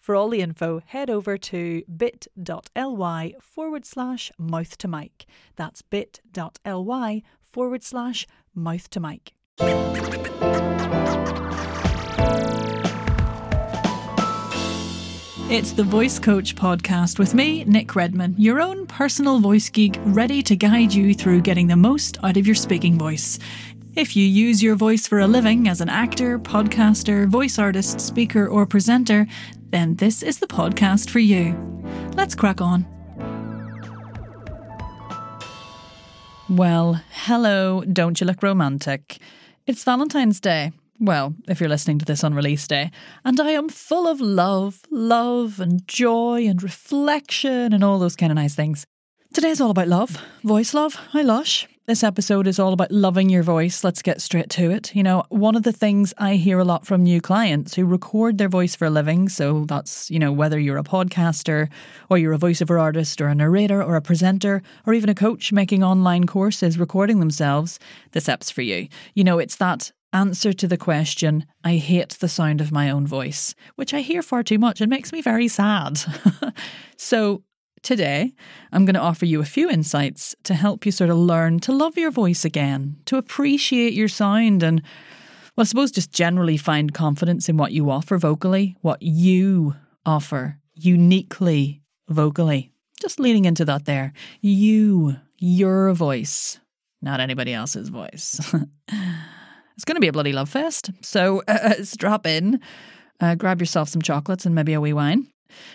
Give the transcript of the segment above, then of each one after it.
For all the info, head over to bit.ly forward slash mouth to mic. That's bit.ly forward slash mouth to mic. It's the Voice Coach podcast with me, Nic Redman, your own personal voice geek, ready to guide you through getting the most out of your speaking voice. If you use your voice for a living as an actor, podcaster, voice artist, speaker, or presenter, then this is the podcast for you. Let's crack on. Well, hello, don't you look romantic? It's Valentine's Day. Well, if you're listening to this on release day, and I am full of love, love, and joy, and reflection, and all those kind of nice things. Today's all about love, voice love. Hi, Lush. This episode is all about loving your voice. Let's get straight to it. You know, one of the things I hear a lot from new clients who record their voice for a living, so that's, you know, whether you're a podcaster or you're a voiceover artist or a narrator or a presenter or even a coach making online courses recording themselves, this app's for you. You know, it's that answer to the question, I hate the sound of my own voice, which I hear far too much and makes me very sad. so, Today, I'm going to offer you a few insights to help you sort of learn to love your voice again, to appreciate your sound, and, well, I suppose just generally find confidence in what you offer vocally, what you offer uniquely vocally. Just leaning into that there. You, your voice, not anybody else's voice. it's going to be a bloody love fest. So uh, strap in, uh, grab yourself some chocolates and maybe a wee wine.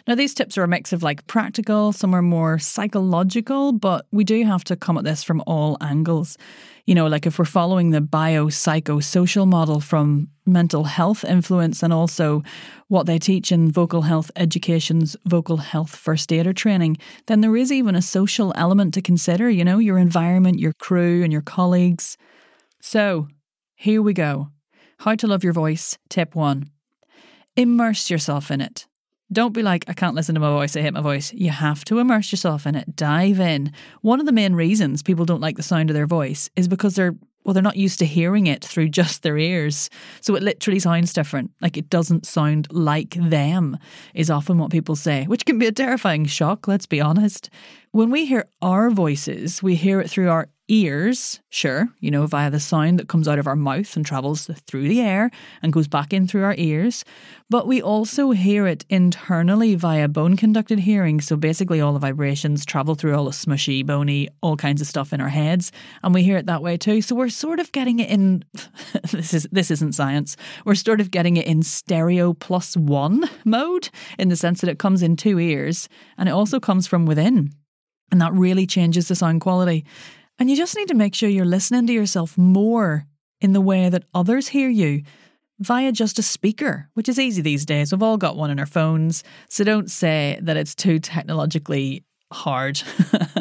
Now, these tips are a mix of like practical, some are more psychological, but we do have to come at this from all angles. You know, like if we're following the biopsychosocial model from mental health influence and also what they teach in vocal health education's vocal health first aider training, then there is even a social element to consider, you know, your environment, your crew, and your colleagues. So, here we go. How to love your voice, tip one. Immerse yourself in it. Don't be like, I can't listen to my voice, I hate my voice. You have to immerse yourself in it, dive in. One of the main reasons people don't like the sound of their voice is because they're well, they're not used to hearing it through just their ears. So it literally sounds different. Like it doesn't sound like them, is often what people say, which can be a terrifying shock, let's be honest. When we hear our voices, we hear it through our ears, sure, you know, via the sound that comes out of our mouth and travels through the air and goes back in through our ears. But we also hear it internally via bone conducted hearing. So basically, all the vibrations travel through all the smushy, bony, all kinds of stuff in our heads, and we hear it that way too. So we're sort of getting it in. this is this isn't science. We're sort of getting it in stereo plus one mode in the sense that it comes in two ears and it also comes from within. And that really changes the sound quality. And you just need to make sure you're listening to yourself more in the way that others hear you via just a speaker, which is easy these days. We've all got one in our phones. So don't say that it's too technologically hard.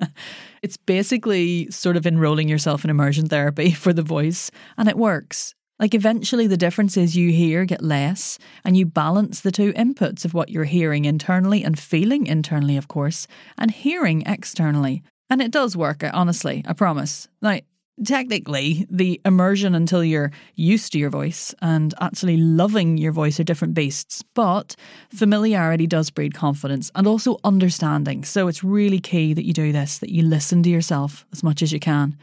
it's basically sort of enrolling yourself in immersion therapy for the voice, and it works. Like eventually, the differences you hear get less, and you balance the two inputs of what you're hearing internally and feeling internally, of course, and hearing externally. And it does work, uh, honestly, I promise. Now, technically, the immersion until you're used to your voice and actually loving your voice are different beasts, but familiarity does breed confidence and also understanding. So it's really key that you do this, that you listen to yourself as much as you can.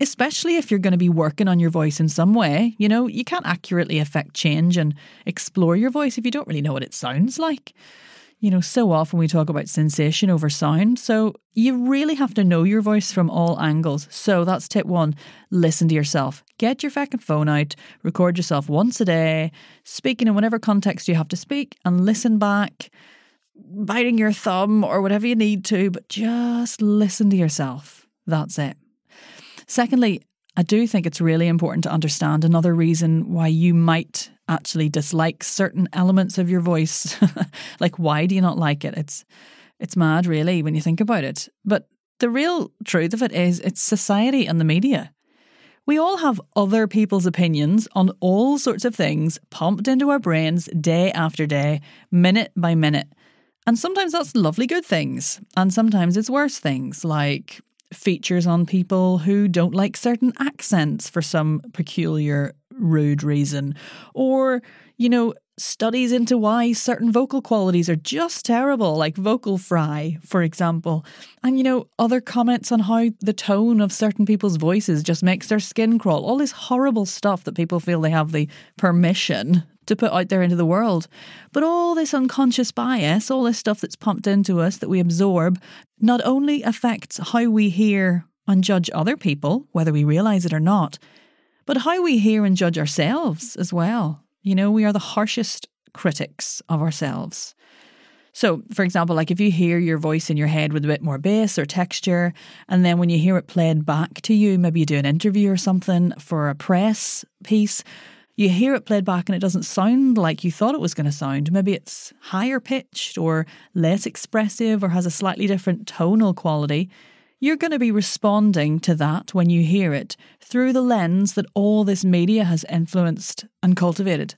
Especially if you're going to be working on your voice in some way. You know, you can't accurately affect change and explore your voice if you don't really know what it sounds like. You know, so often we talk about sensation over sound. So you really have to know your voice from all angles. So that's tip one listen to yourself. Get your fucking phone out, record yourself once a day, speaking in whatever context you have to speak, and listen back, biting your thumb or whatever you need to, but just listen to yourself. That's it. Secondly, I do think it's really important to understand another reason why you might actually dislike certain elements of your voice. like, why do you not like it? It's it's mad, really, when you think about it. But the real truth of it is, it's society and the media. We all have other people's opinions on all sorts of things pumped into our brains day after day, minute by minute. And sometimes that's lovely good things, and sometimes it's worse things, like features on people who don't like certain accents for some peculiar, rude reason, or, you know, studies into why certain vocal qualities are just terrible, like vocal fry, for example. And, you know, other comments on how the tone of certain people's voices just makes their skin crawl. All this horrible stuff that people feel they have the permission to put out there into the world. But all this unconscious bias, all this stuff that's pumped into us that we absorb, not only affects how we hear and judge other people, whether we realise it or not, but how we hear and judge ourselves as well. You know, we are the harshest critics of ourselves. So, for example, like if you hear your voice in your head with a bit more bass or texture, and then when you hear it played back to you, maybe you do an interview or something for a press piece, you hear it played back and it doesn't sound like you thought it was going to sound. Maybe it's higher pitched or less expressive or has a slightly different tonal quality. You're going to be responding to that when you hear it through the lens that all this media has influenced and cultivated.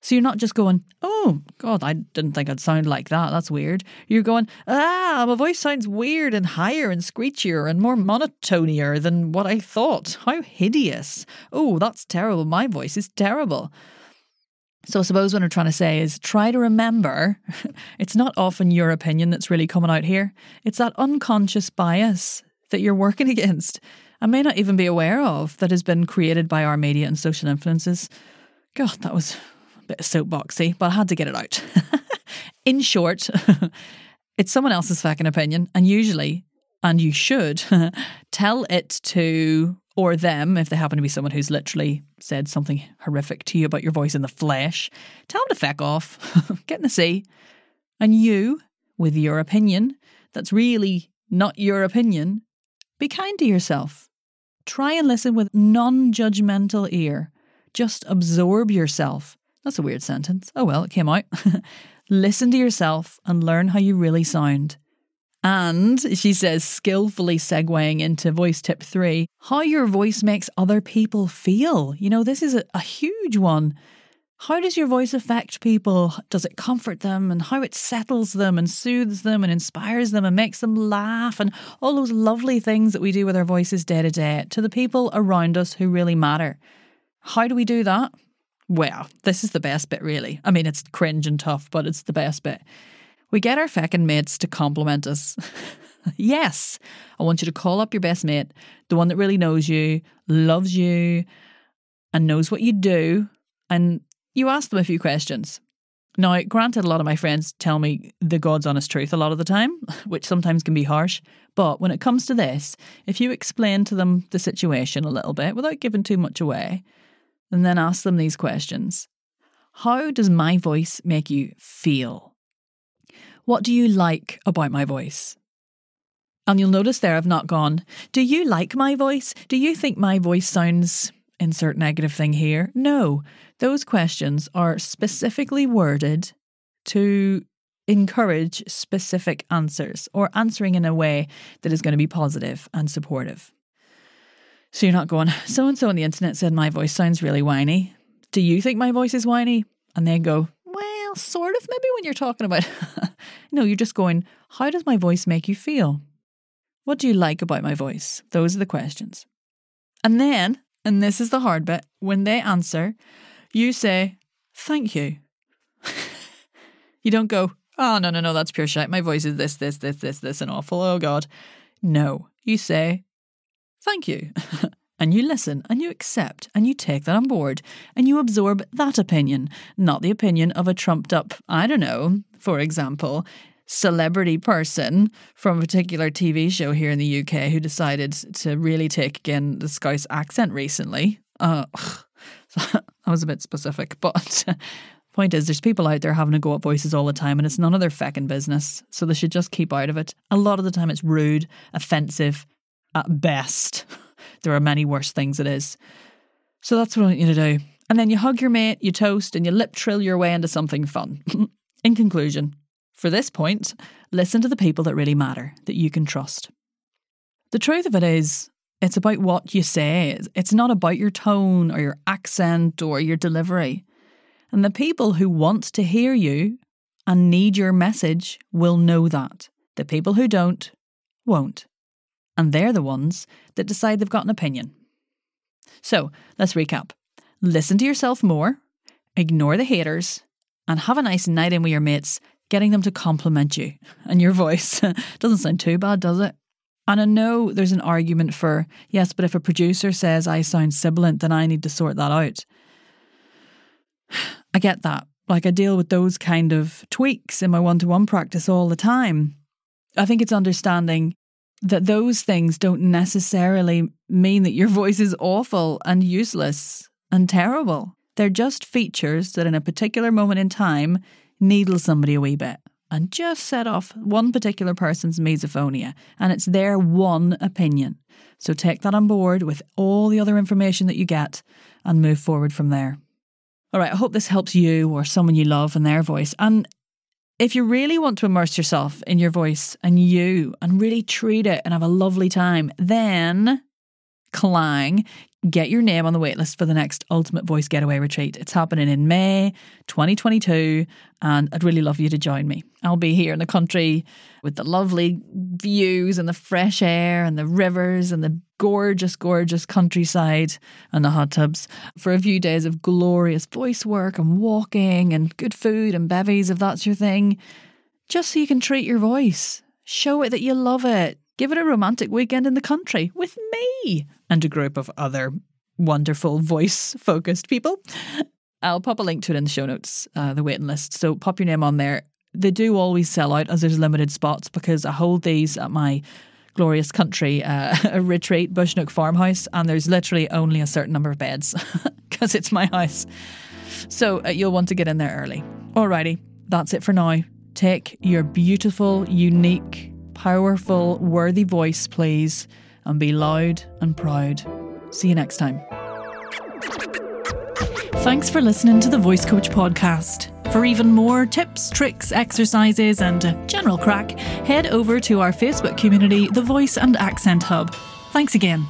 So you're not just going, oh, God, I didn't think I'd sound like that. That's weird. You're going, ah, my voice sounds weird and higher and screechier and more monotonier than what I thought. How hideous. Oh, that's terrible. My voice is terrible. So I suppose what I'm trying to say is try to remember it's not often your opinion that's really coming out here. It's that unconscious bias that you're working against and may not even be aware of that has been created by our media and social influences. God, that was a bit soapboxy, but I had to get it out. In short, it's someone else's fucking opinion, and usually, and you should, tell it to or them, if they happen to be someone who's literally said something horrific to you about your voice in the flesh, tell them to feck off, get in the sea. And you, with your opinion, that's really not your opinion, be kind to yourself. Try and listen with non judgmental ear. Just absorb yourself. That's a weird sentence. Oh well, it came out. listen to yourself and learn how you really sound. And she says, skillfully segueing into voice tip three, how your voice makes other people feel. You know, this is a, a huge one. How does your voice affect people? Does it comfort them and how it settles them and soothes them and inspires them and makes them laugh and all those lovely things that we do with our voices day to day to the people around us who really matter? How do we do that? Well, this is the best bit, really. I mean, it's cringe and tough, but it's the best bit. We get our feckin' mates to compliment us. yes, I want you to call up your best mate, the one that really knows you, loves you, and knows what you do, and you ask them a few questions. Now, granted, a lot of my friends tell me the God's honest truth a lot of the time, which sometimes can be harsh. But when it comes to this, if you explain to them the situation a little bit without giving too much away, and then ask them these questions How does my voice make you feel? What do you like about my voice? And you'll notice there I've not gone, Do you like my voice? Do you think my voice sounds insert negative thing here? No. Those questions are specifically worded to encourage specific answers or answering in a way that is going to be positive and supportive. So you're not going, so and so on the internet said my voice sounds really whiny. Do you think my voice is whiny? And they go, well, sort of, maybe when you're talking about. no, you're just going, how does my voice make you feel? What do you like about my voice? Those are the questions. And then, and this is the hard bit, when they answer, you say, thank you. you don't go, oh, no, no, no, that's pure shit. My voice is this, this, this, this, this, and awful. Oh, God. No, you say, thank you. and you listen and you accept and you take that on board and you absorb that opinion, not the opinion of a trumped up, I don't know, for example, celebrity person from a particular TV show here in the UK who decided to really take again the Scouse accent recently. Uh, that was a bit specific, but point is, there's people out there having to go at voices all the time, and it's none of their feckin' business. So they should just keep out of it. A lot of the time, it's rude, offensive, at best. There are many worse things it is. So that's what I want you to do. And then you hug your mate, you toast, and you lip trill your way into something fun. In conclusion, for this point, listen to the people that really matter, that you can trust. The truth of it is, it's about what you say. It's not about your tone or your accent or your delivery. And the people who want to hear you and need your message will know that. The people who don't, won't. And they're the ones that decide they've got an opinion. So let's recap listen to yourself more, ignore the haters, and have a nice night in with your mates, getting them to compliment you. And your voice doesn't sound too bad, does it? And I know there's an argument for, yes, but if a producer says I sound sibilant, then I need to sort that out. I get that. Like I deal with those kind of tweaks in my one to one practice all the time. I think it's understanding that those things don't necessarily mean that your voice is awful and useless and terrible. They're just features that in a particular moment in time needle somebody a wee bit and just set off one particular person's misophonia. And it's their one opinion. So take that on board with all the other information that you get and move forward from there. All right, I hope this helps you or someone you love in their voice. And if you really want to immerse yourself in your voice and you and really treat it and have a lovely time, then Clang, get your name on the waitlist for the next Ultimate Voice Getaway Retreat. It's happening in May 2022, and I'd really love you to join me. I'll be here in the country with the lovely views and the fresh air and the rivers and the gorgeous, gorgeous countryside and the hot tubs for a few days of glorious voice work and walking and good food and bevies if that's your thing. Just so you can treat your voice. Show it that you love it Give it a romantic weekend in the country with me and a group of other wonderful voice focused people. I'll pop a link to it in the show notes, uh, the waiting list. So pop your name on there. They do always sell out as there's limited spots because I hold these at my glorious country uh, retreat, Bushnook Farmhouse, and there's literally only a certain number of beds because it's my house. So uh, you'll want to get in there early. Alrighty, that's it for now. Take your beautiful, unique, powerful, worthy voice, please, and be loud and proud. See you next time. Thanks for listening to the Voice Coach podcast. For even more tips, tricks, exercises, and general crack, head over to our Facebook community, The Voice and Accent Hub. Thanks again.